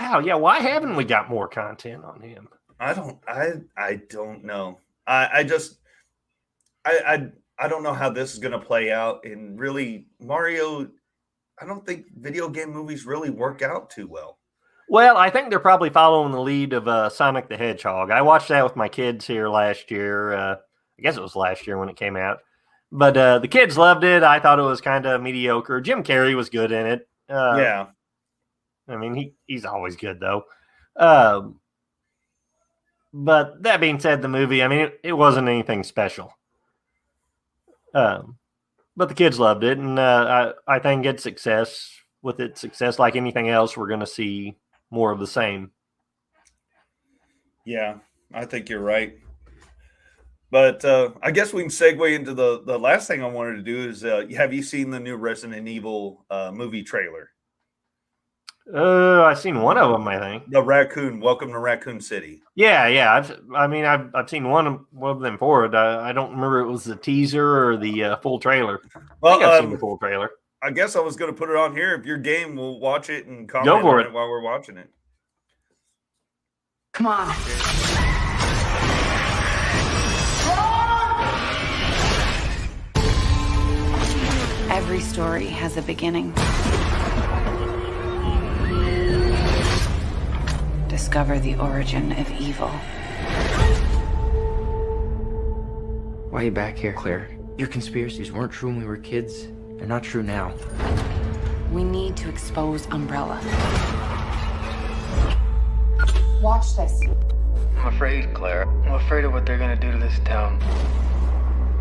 Wow, yeah. Why haven't we got more content on him? I don't. I I don't know. I I just I I I don't know how this is going to play out. And really, Mario, I don't think video game movies really work out too well. Well, I think they're probably following the lead of uh, Sonic the Hedgehog. I watched that with my kids here last year. Uh, I guess it was last year when it came out. But uh, the kids loved it. I thought it was kind of mediocre. Jim Carrey was good in it. Uh, yeah. I mean, he, he's always good, though. Um, but that being said, the movie, I mean, it, it wasn't anything special. Um, but the kids loved it. And uh, I, I think it's success. With its success, like anything else, we're going to see more of the same. Yeah, I think you're right. But uh, I guess we can segue into the the last thing I wanted to do is uh, have you seen the new Resident Evil uh, movie trailer? Uh, I've seen one of them. I think the Raccoon. Welcome to Raccoon City. Yeah, yeah. I've, I mean, I've, I've seen one of, one of them forward. I, I don't remember it was the teaser or the uh, full trailer. Well, I think I've um, seen the full trailer. I guess I was going to put it on here. If your game, we'll watch it and comment Go for it. it while we're watching it. Come on. Every story has a beginning. Discover the origin of evil. Why are you back here, Claire? Your conspiracies weren't true when we were kids. They're not true now. We need to expose Umbrella. Watch this. I'm afraid, Claire. I'm afraid of what they're gonna do to this town.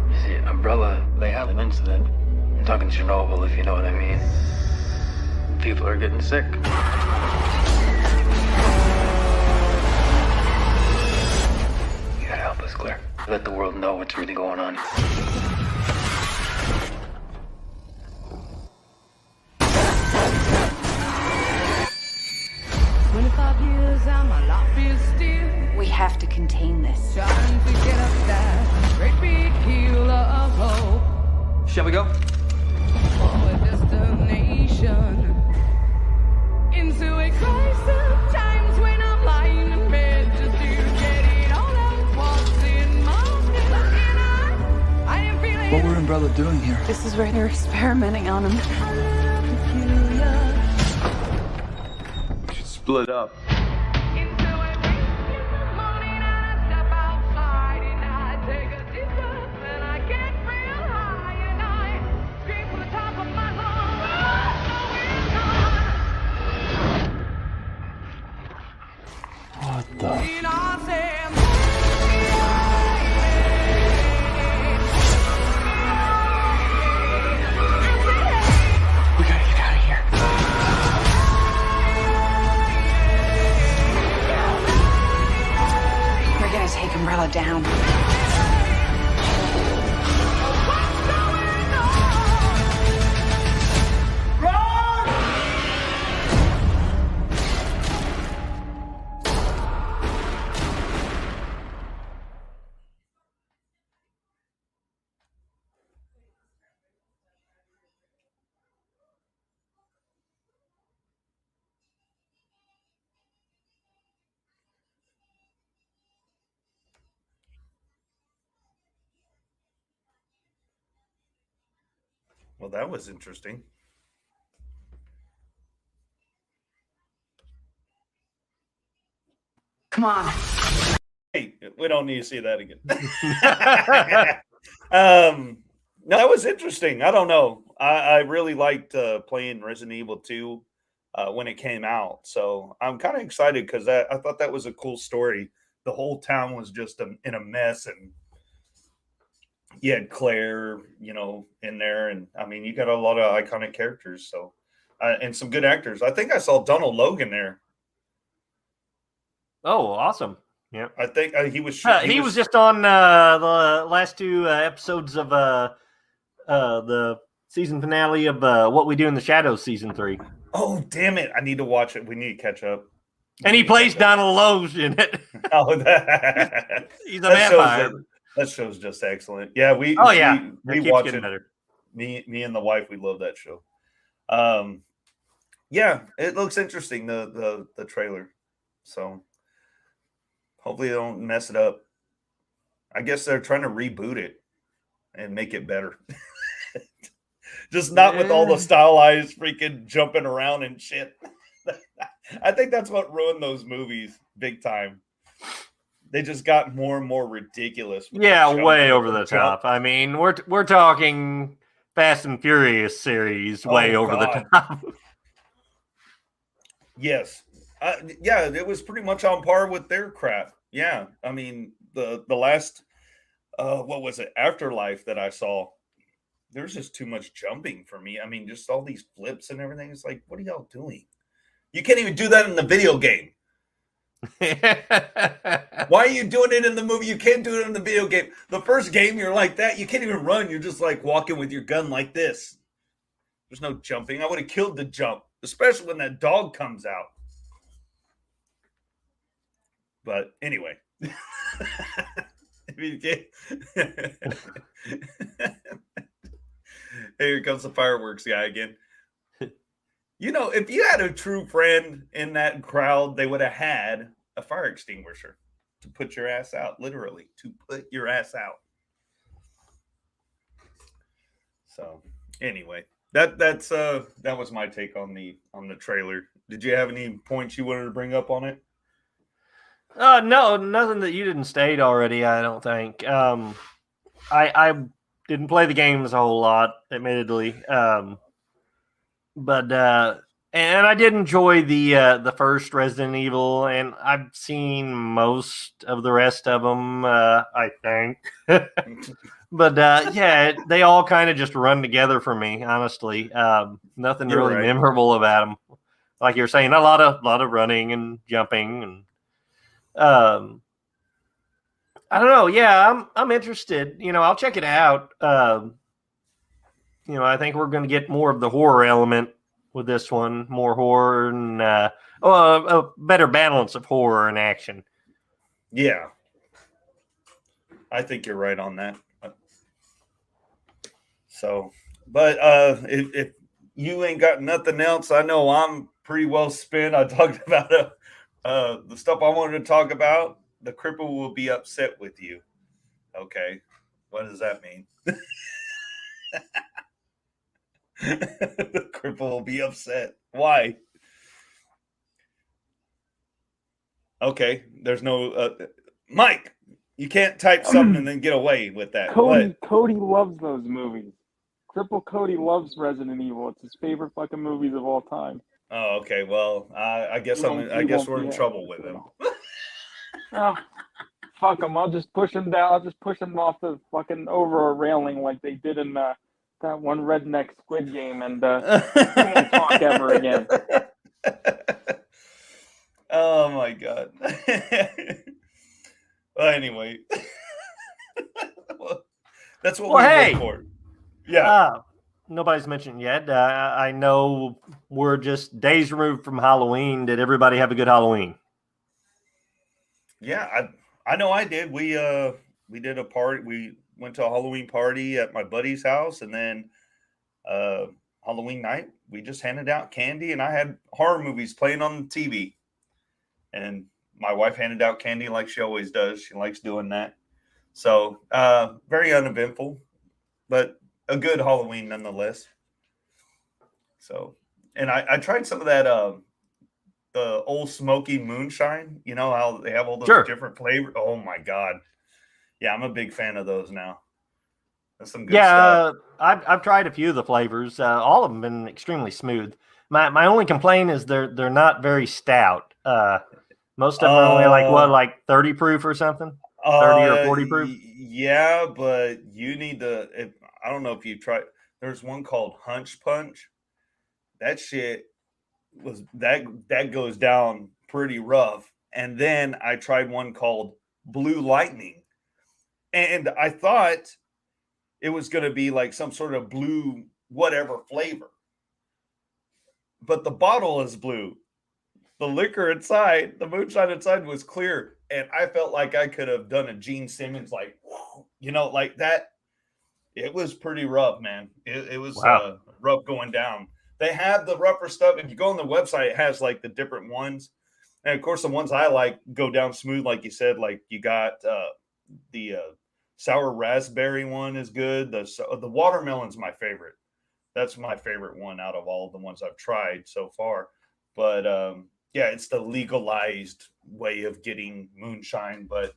You see, Umbrella, they had an incident. I'm talking Chernobyl, if you know what I mean. People are getting sick. You gotta help us, Claire. Let the world know what's really going on. 25 years and my life is still. We have to contain this. Trying to get up that great big hill of hope. Shall we go? Destination. Into a crisis What were Umbrella doing here? This is where they're experimenting on him. We should split up. What the? Down. Well, that was interesting. Come on. Hey, we don't need to see that again. um, no, that was interesting. I don't know. I, I really liked uh, playing Resident Evil 2 uh, when it came out. So I'm kind of excited because I thought that was a cool story. The whole town was just a, in a mess and you had Claire, you know, in there, and I mean, you got a lot of iconic characters, so uh, and some good actors. I think I saw Donald Logue there. Oh, awesome! Yeah, I think uh, he was. Uh, he, he was, was, just on uh, the last two uh, episodes of uh, uh, the season finale of uh, What We Do in the Shadows, season three. Oh, damn it! I need to watch it. We need to catch up. and he plays Donald Logue in it. Oh, that, he's a vampire. That show's just excellent. Yeah, we oh yeah, we, we watch it. Better. Me me and the wife, we love that show. Um, yeah, it looks interesting the the the trailer. So hopefully they don't mess it up. I guess they're trying to reboot it and make it better. Just not with all the stylized freaking jumping around and shit. I think that's what ruined those movies big time. They just got more and more ridiculous. Yeah, way over the top. I mean, we're we're talking Fast and Furious series way Oh, over the top. Yes. Uh, yeah, it was pretty much on par with their crap. Yeah. I mean, the the last uh what was it? Afterlife that I saw. There's just too much jumping for me. I mean, just all these flips and everything. It's like, what are y'all doing? You can't even do that in the video game. Why are you doing it in the movie? You can't do it in the video game. The first game, you're like that. You can't even run. You're just like walking with your gun like this. There's no jumping. I would have killed the jump, especially when that dog comes out. But anyway. Here comes the fireworks guy again. You know, if you had a true friend in that crowd, they would have had a fire extinguisher to put your ass out, literally, to put your ass out. So, anyway, that that's uh that was my take on the on the trailer. Did you have any points you wanted to bring up on it? Uh, no, nothing that you didn't state already. I don't think. Um, I I didn't play the games a whole lot, admittedly. Um, but uh, and I did enjoy the uh, the first Resident Evil, and I've seen most of the rest of them. Uh, I think. but uh, yeah, they all kind of just run together for me. Honestly, um, nothing You're really right. memorable about them. Like you're saying, a lot of lot of running and jumping and um i don't know yeah i'm i'm interested you know i'll check it out um you know i think we're going to get more of the horror element with this one more horror and uh oh a, a better balance of horror and action Yeah. I think you're right on that. So, but uh if, if you ain't got nothing else, I know I'm pretty well spent. I talked about uh, uh the stuff I wanted to talk about. The cripple will be upset with you. Okay. What does that mean? the cripple will be upset. Why? Okay, there's no uh, Mike. You can't type something and then get away with that. Cody What? Cody loves those movies. Cripple Cody loves Resident Evil. It's his favorite fucking movies of all time. Oh, okay. Well, I, I guess I'm. I guess we're in trouble with him. Oh, fuck him! I'll just push him down. I'll just push him off the fucking over a railing like they did in uh, that one redneck Squid Game, and uh, he won't talk ever again. Oh my god. well, anyway, Well, that's what Well, we hey! work for. Yeah. uh, nobody's mentioned yet uh, i I know we're just days removed from halloween did everybody have a good halloween Yeah, I I know I did. We uh we did a party. We went to a Halloween party at my buddy's house, and then uh Halloween night we just handed out candy, and I had horror movies playing on the TV, and my wife handed out candy like she always does. She likes doing that. So uh very uneventful, but a good Halloween nonetheless. So, and I, I tried some of that um the old smoky moonshine. You know how they have all those Sure. different flavors. Oh my god, yeah, I'm a big fan of those now. That's some good yeah, stuff. uh, I've I've tried a few of the flavors. Uh, all of them been extremely smooth. My my only complaint is they're they're not very stout. Uh, most of them are only like what, Uh, like thirty proof or something, thirty or Uh, forty proof. Yeah, but you need to. If, I don't know if you tried. There's one called Hunch Punch. That shit was that that goes down pretty rough. And then I tried one called Blue Lightning, and I thought it was going to be like some sort of blue whatever flavor, but the bottle is blue. The liquor inside, the moonshine inside was clear, and I felt like I could have done a Gene Simmons like, you know, like that. It was pretty rough, man. It, it was Wow. uh, rough going down. they have the rougher stuff. If you go on the website, it has like the different ones, and of course, the ones I like go down smooth, like you said. Like you got uh, the uh, sour raspberry one is good. The the watermelon's my favorite. That's my favorite one out of all the ones I've tried so far. But um, yeah, it's the legalized way of getting moonshine. But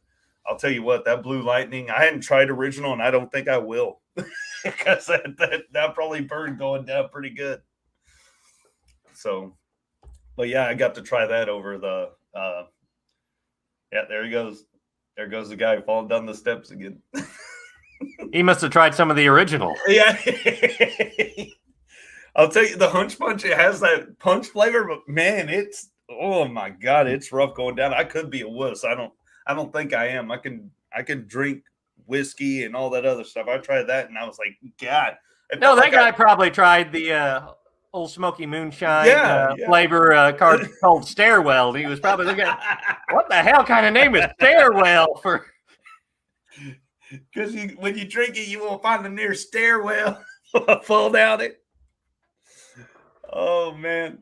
I'll tell you what, that Blue Lightning, I hadn't tried original, and I don't think I will because that, that that probably burned going down pretty good. So, but yeah, I got to try that over the. Uh, yeah, there he goes. There goes the guy falling down the steps again. He must have tried some of the original. Yeah. I'll tell you, the hunch punch, it has that punch flavor, but man, it's oh my god, it's rough going down. I could be a wuss. I don't I don't think I am. I can I can drink whiskey and all that other stuff. I tried that and I was like, God. No, that like guy I- probably tried the uh, old smoky moonshine Yeah, uh, yeah. flavor uh, card called Stairwell. He was probably looking at what the hell kind of name is Stairwell for. Because you, when you drink it, you won't find the nearest stairwell. Fall down it. Oh man!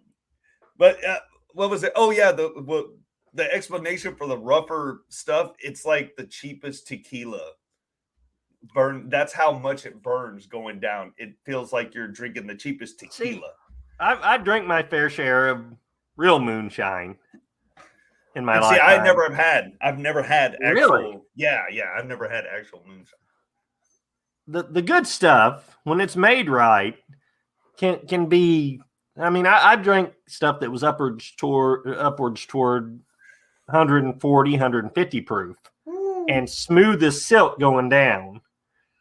But uh, what was it? Oh yeah, the what, the explanation for the rougher stuff. It's like the cheapest tequila. Burn. That's how much it burns going down. It feels like you're drinking the cheapest tequila. I, I drink my fair share of real moonshine in my life. see, I never have had. I've never had actual. Really? Yeah, yeah. I've never had actual moonshine. the the good stuff when it's made right can can be i mean i, I drank stuff that was upwards toward upwards toward 140 150 proof and smooth as silk going down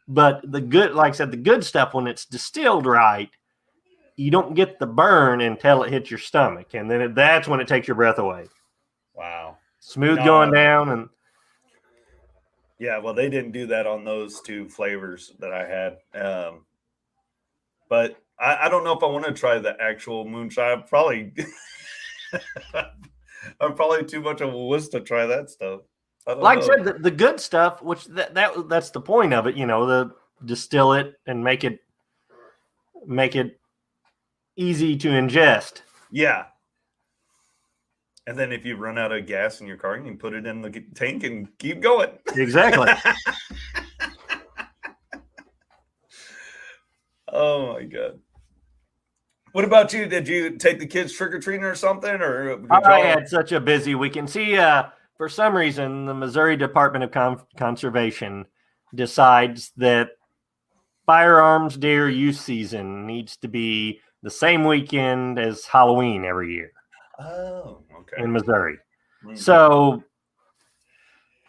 but the good like i said the good stuff when it's distilled right you don't get the burn until it hits your stomach and then it, that's when it takes your breath away Wow. smooth No, going uh, down and Yeah, well, they didn't do that on those two flavors that I had. Um, but I, I don't know if I want to try the actual moonshine. Probably, I'm probably too much of a wuss to try that stuff. I like know. I said, the, the good stuff, which that, that that's the point of it, you know, the distill it and make it make it easy to ingest. yeah. And then if you run out of gas in your car, you can put it in the tank and keep going. Exactly. oh my god. What about you? Did you take the kids trick or treating or something, or I had such a busy weekend. See, uh, for some reason, the Missouri Department of Con- Conservation decides that firearms deer use season needs to be the same weekend as Halloween every year Oh, okay. in Missouri. Mhm. So,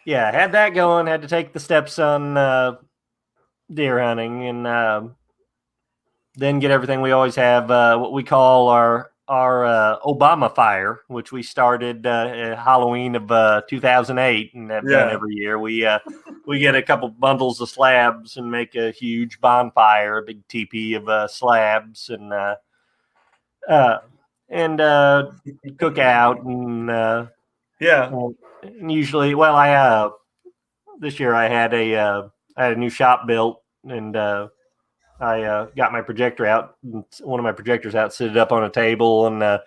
yeah, had that going. Had to take the stepson uh, deer hunting, and uh, then get everything we always have. Uh, what we call our our uh, Obama fire, which we started uh, Halloween of uh, 2008, and have done every year. We uh, we get a couple bundles of slabs and make a huge bonfire, a big teepee of uh, slabs, and uh, and uh, cook out and. Uh, yeah. and usually, well, I uh, this year I had a uh, I had a new shop built, and uh, I uh, got my projector out, and one of my projectors out, set it up on a table, and uh,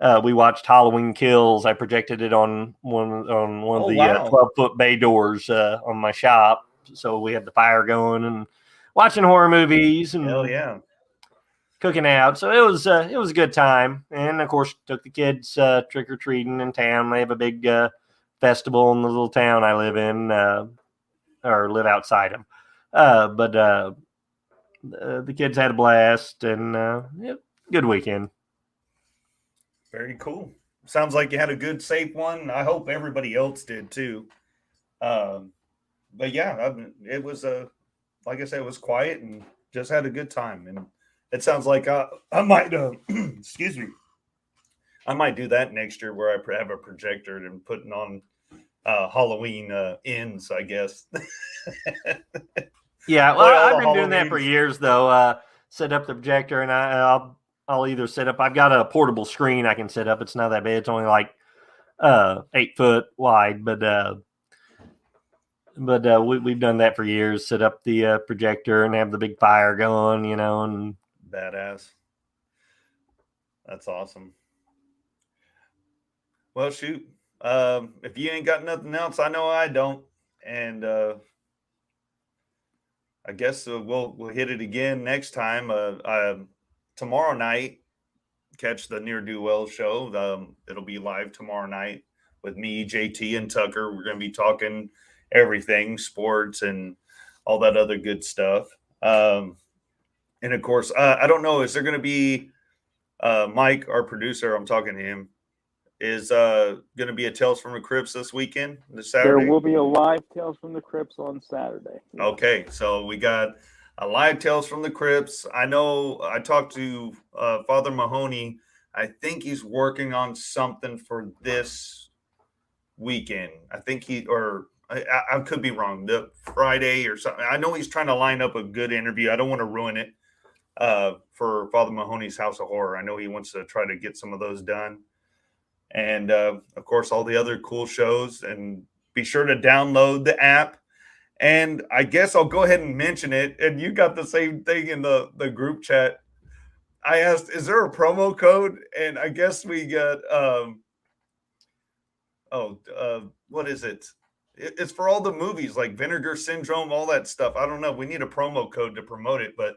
uh, we watched Halloween Kills. I projected it on one on one Oh, of the wow. uh, twelve foot bay doors uh, on my shop, so we had the fire going and watching horror movies and Hell yeah. Cooking out. So it was uh, it was a good time, and of course took the kids uh, trick or treating in town. They have a big uh, festival in the little town I live in, uh, or live outside of. Uh, but uh, the kids had a blast, and yeah, good weekend. Very cool. Sounds like you had a good, safe one. I hope everybody else did too. Um, but yeah, it was uh, like I said, it was quiet and just had a good time. And it sounds like I, I might, uh, excuse me, I might do that next year where I have a projector and putting on uh, Halloween uh, ends, I guess. Yeah, well, I've been doing that for years though. Uh, set up the projector, and I, I'll I'll either set up. I've got a portable screen I can set up. It's not that big. It's only like uh, eight foot wide, but uh, but uh, we, we've done that for years. Set up the uh, projector and have the big fire going, you know, and Badass. That's awesome. Well, shoot. Um, if you ain't got nothing else, I know I don't. And uh, I guess uh, we'll we'll hit it again next time. Uh, uh, tomorrow night, catch the Near Do Well show. Um, it'll be live tomorrow night with me, JT, and Tucker. We're going to be talking everything, sports, and all that other good stuff. Um, and of course, uh, I don't know. Is there going to be uh, Mike, our producer? I'm talking to him. Is uh, going to be a Tales from the Crypts this weekend, this Saturday? There will be a live Tales from the Crypts on Saturday. Okay, so we got a live Tales from the Crypts. I know I talked to uh, Father Mahoney. I think he's working on something for this weekend. I think he, or I, I- I could be wrong, the Friday or something. I know he's trying to line up a good interview. I don't want to ruin it uh, for Father Mahoney's House of Horror. I know he wants to try to get some of those done. And uh, of course, all the other cool shows. And be sure to download the app. And I guess I'll go ahead and mention it. And you got the same thing in the, the group chat. I asked, is there a promo code? And I guess we got, um, oh, uh, what is it? It- It's for all the movies like Vinegar Syndrome, all that stuff. I don't know. We need a promo code to promote it, but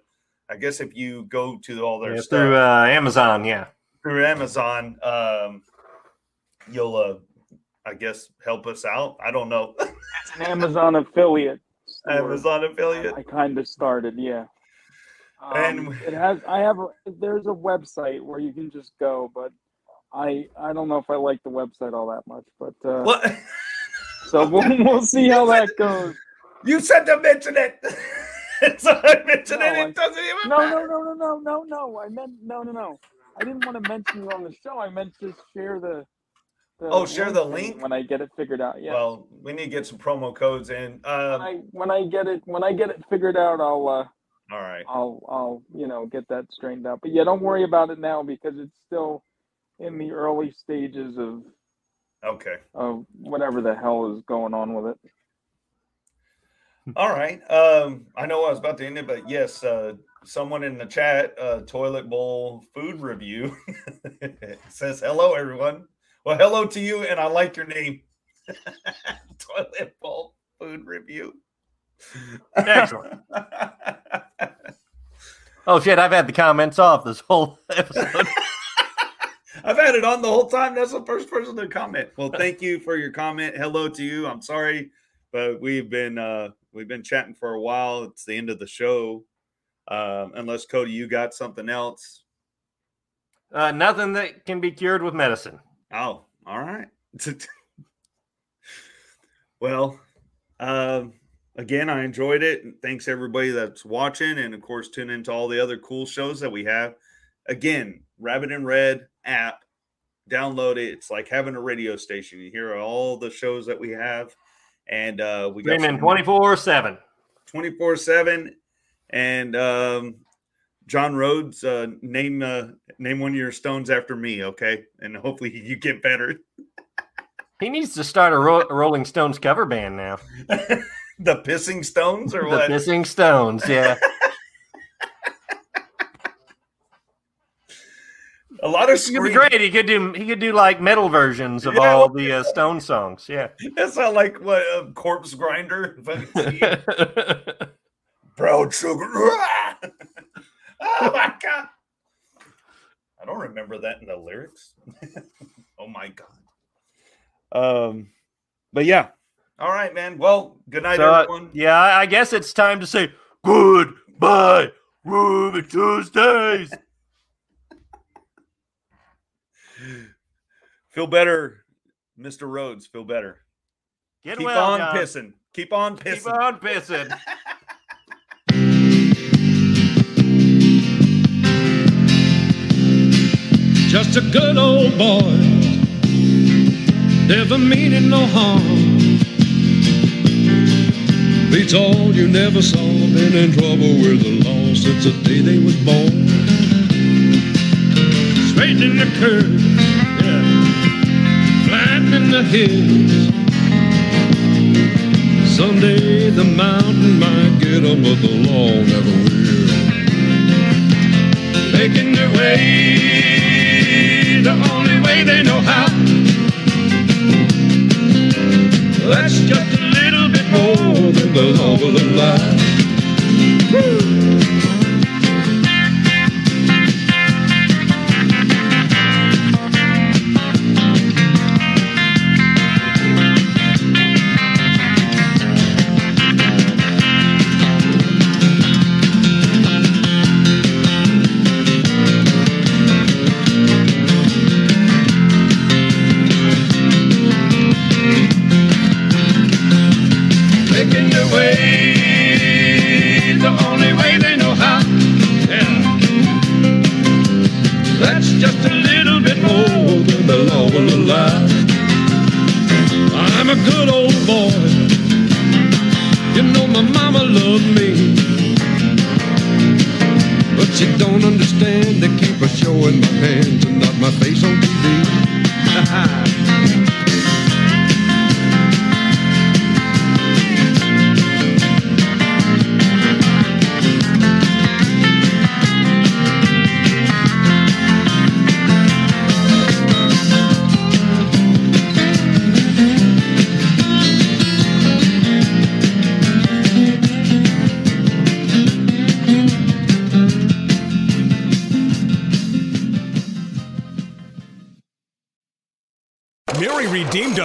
I guess if you go to all their Yeah, stuff through uh, Amazon, yeah. through Amazon, um, you'll, uh, I guess, help us out. I don't know. It's an Amazon affiliate. store. Amazon affiliate. I kind of started, yeah. Um, And- it has. I have. A, there's a website where you can just go, but I I don't know if I like the website all that much. But uh, What? so we'll, we'll see how that goes. You said to mention it. so I mentioned No, it. I- It doesn't even No, matter. no, no, no, no, no, no. I meant no, no, no. I didn't want to mention you on the show. I meant to share the. the Oh, share the link? when I get it figured out. Yeah. Well, we need to get some promo codes in. when Um, I when I get it when I get it figured out, I'll uh, all right. I'll I'll you know get that straightened out. But yeah, don't worry about it now because it's still in the early stages of Okay. of whatever the hell is going on with it. All right. Um, I know I was about to end it, but yes, uh, someone in the chat, uh, toilet bowl food review, says hello, everyone. Well, hello to you, and I like your name. toilet bowl food review. Excellent. Oh shit! I've had the comments off this whole episode. I've had it on the whole time. That's the first person to comment. Well, thank you for your comment. Hello to you. I'm sorry, but we've been uh we've been chatting for a while. It's the end of the show. Um, unless Cody, you got something else. Uh, nothing that can be cured with medicine. Oh, all right. well, um, again, I enjoyed it. Thanks everybody that's watching, and of course, tune into all the other cool shows that we have. Again, Rabbit In Red app, download it. It's like having a radio station. You hear all the shows that we have, and uh, we got Streaming twenty four seven. 24 7 and um john rhodes uh name uh name one of your stones after me okay and hopefully you get better He needs to start a, Ro- Rolling Stones cover band now. the pissing stones or what? the what Pissing Stones, yeah. a lot of could be great. He could do he could do like metal versions of Yeah, all well- the uh, Stone songs. Yeah. that's not like what a corpse grinder? If I could see it. brown sugar. Oh my god. I don't remember that in the lyrics. Oh my god. Um but yeah. All right man. Well good night So, uh, everyone. yeah, I I guess it's time to say goodbye, Ruby Tuesdays. Feel better, Mr. Rhodes. Feel better. Get Keep well, on John. pissing. Keep on pissing. Keep on pissing. Just a good old boy, never meaning no harm. Beats all you never saw, been in trouble with the law since the day they was born. Straightening the curve, yeah, flattening the hills. Someday the mountain might get 'em, but the law never will making their way